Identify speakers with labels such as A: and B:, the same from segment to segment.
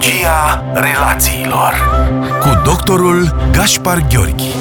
A: Psihologia relațiilor cu doctorul Gaspar Gheorghi.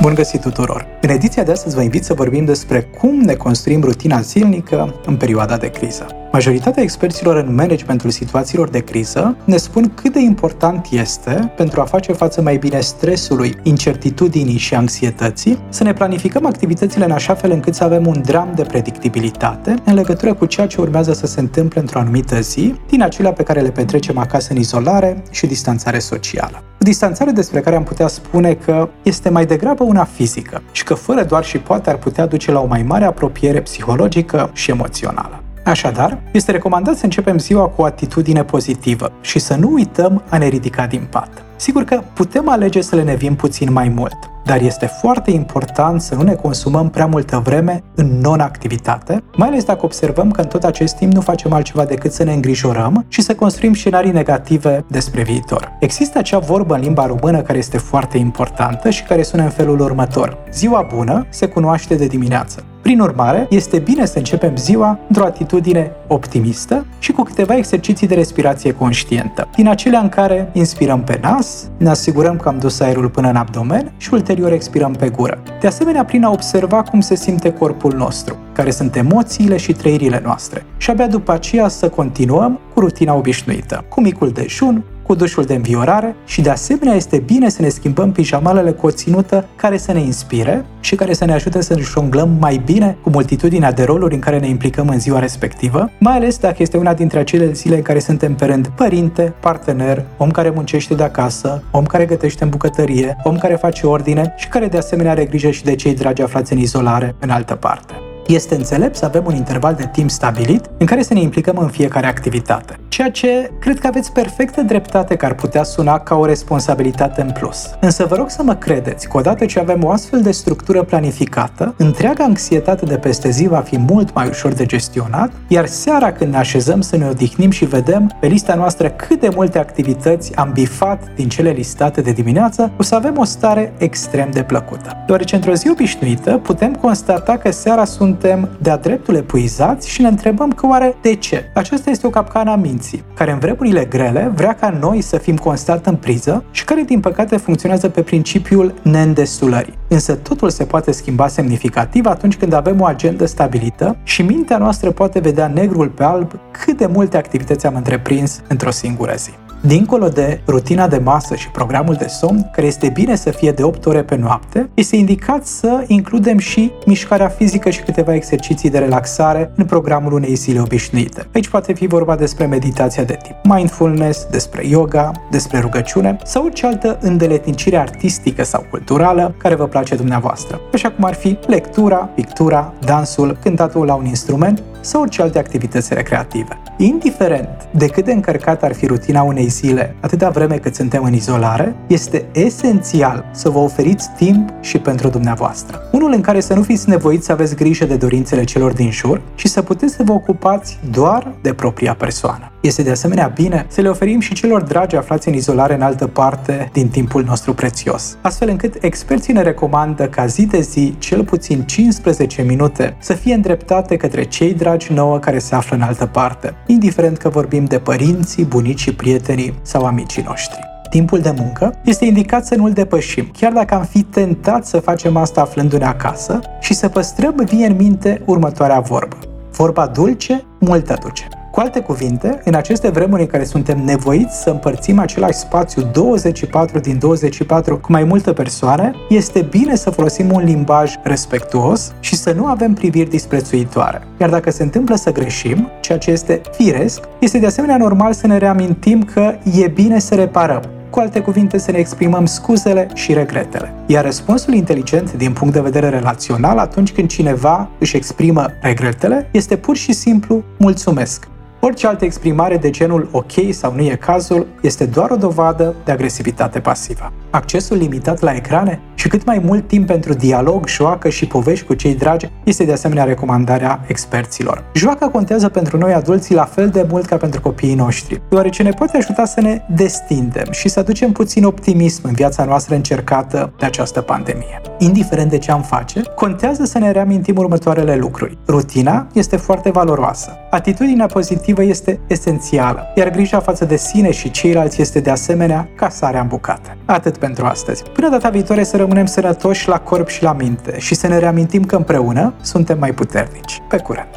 B: Bun găsit tuturor! În ediția de astăzi vă invit să vorbim despre cum ne construim rutina zilnică în perioada de criză. Majoritatea experților în managementul situațiilor de criză ne spun cât de important este pentru a face față mai bine stresului, incertitudinii și anxietății, să ne planificăm activitățile în așa fel încât să avem un dram de predictibilitate în legătură cu ceea ce urmează să se întâmple într-o anumită zi, din acelea pe care le petrecem acasă în izolare și distanțare socială. O distanțare despre care am putea spune că este mai degrabă una fizică și că fără doar și poate ar putea duce la o mai mare apropiere psihologică și emoțională. Așadar, este recomandat să începem ziua cu o atitudine pozitivă și să nu uităm a ne ridica din pat. Sigur că putem alege să le nevim puțin mai mult, dar este foarte important să nu ne consumăm prea multă vreme în non-activitate, mai ales dacă observăm că în tot acest timp nu facem altceva decât să ne îngrijorăm și să construim scenarii negative despre viitor. Există acea vorbă în limba română care este foarte importantă și care sună în felul următor. Ziua bună se cunoaște de dimineață. Prin urmare, este bine să începem ziua într-o atitudine optimistă și cu câteva exerciții de respirație conștientă, din acelea în care inspirăm pe nas, ne asigurăm că am dus aerul până în abdomen și ulterior expirăm pe gură. De asemenea, prin a observa cum se simte corpul nostru, care sunt emoțiile și trăirile noastre. Și abia după aceea să continuăm cu rutina obișnuită, cu micul dejun, cu dușul de înviorare și de asemenea este bine să ne schimbăm pijamalele cu o ținută care să ne inspire și care să ne ajute să jonglăm mai bine cu multitudinea de roluri în care ne implicăm în ziua respectivă, mai ales dacă este una dintre acele zile în care suntem pe rând părinte, partener, om care muncește de acasă, om care gătește în bucătărie, om care face ordine și care de asemenea are grijă și de cei dragi aflați în izolare în altă parte. Este înțelept să avem un interval de timp stabilit în care să ne implicăm în fiecare activitate, ceea ce cred că aveți perfectă dreptate că ar putea suna ca o responsabilitate în plus. Însă vă rog să mă credeți că odată ce avem o astfel de structură planificată, întreaga anxietate de peste zi va fi mult mai ușor de gestionat, iar seara când ne așezăm să ne odihnim și vedem pe lista noastră cât de multe activități am bifat din cele listate de dimineață, o să avem o stare extrem de plăcută. Deoarece într-o zi obișnuită putem constata că seara sunt suntem de-a dreptul epuizați și ne întrebăm că oare de ce? Aceasta este o capcană a minții, care în vremurile grele vrea ca noi să fim constant în priză și care, din păcate, funcționează pe principiul neîndestulării. Însă totul se poate schimba semnificativ atunci când avem o agendă stabilită și mintea noastră poate vedea negrul pe alb cât de multe activități am întreprins într-o singură zi. Dincolo de rutina de masă și programul de somn, care este bine să fie de 8 ore pe noapte, este indicat să includem și mișcarea fizică și câteva exerciții de relaxare în programul unei zile obișnuite. Aici poate fi vorba despre meditația de tip mindfulness, despre yoga, despre rugăciune sau orice altă îndeletnicire artistică sau culturală care vă place dumneavoastră, așa cum ar fi lectura, pictura, dansul, cântatul la un instrument sau orice alte activități recreative. Indiferent de cât de încărcat ar fi rutina unei zile, atâta vreme cât suntem în izolare, este esențial să vă oferiți timp și pentru dumneavoastră. Unul în care să nu fiți nevoiți să aveți grijă de dorințele celor din jur și să puteți să vă ocupați doar de propria persoană. Este de asemenea bine să le oferim și celor dragi aflați în izolare în altă parte din timpul nostru prețios, astfel încât experții ne recomandă ca zi de zi cel puțin 15 minute să fie îndreptate către cei dragi nouă care se află în altă parte, indiferent că vorbim de părinții, bunicii, prietenii sau amicii noștri timpul de muncă, este indicat să nu-l depășim, chiar dacă am fi tentat să facem asta aflându-ne acasă și să păstrăm vie în minte următoarea vorbă. Vorba dulce, mult aduce. Cu alte cuvinte, în aceste vremuri în care suntem nevoiți să împărțim același spațiu 24 din 24 cu mai multe persoane, este bine să folosim un limbaj respectuos și să nu avem priviri disprețuitoare. Iar dacă se întâmplă să greșim, ceea ce este firesc, este de asemenea normal să ne reamintim că e bine să reparăm cu alte cuvinte să ne exprimăm scuzele și regretele. Iar răspunsul inteligent din punct de vedere relațional atunci când cineva își exprimă regretele este pur și simplu mulțumesc. Orice altă exprimare de genul ok sau nu e cazul este doar o dovadă de agresivitate pasivă. Accesul limitat la ecrane și cât mai mult timp pentru dialog, joacă și povești cu cei dragi este de asemenea recomandarea experților. Joaca contează pentru noi adulții la fel de mult ca pentru copiii noștri, deoarece ne poate ajuta să ne destindem și să aducem puțin optimism în viața noastră încercată de această pandemie. Indiferent de ce am face, contează să ne reamintim următoarele lucruri. Rutina este foarte valoroasă. Atitudinea pozitivă este esențială, iar grija față de sine și ceilalți este de asemenea casarea în bucate. Atât pentru astăzi. Până data viitoare să rămânem sănătoși la corp și la minte și să ne reamintim că împreună suntem mai puternici. Pe curând!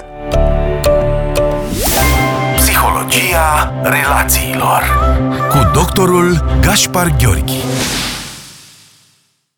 A: Psihologia relațiilor cu doctorul Gaspar Gheorghi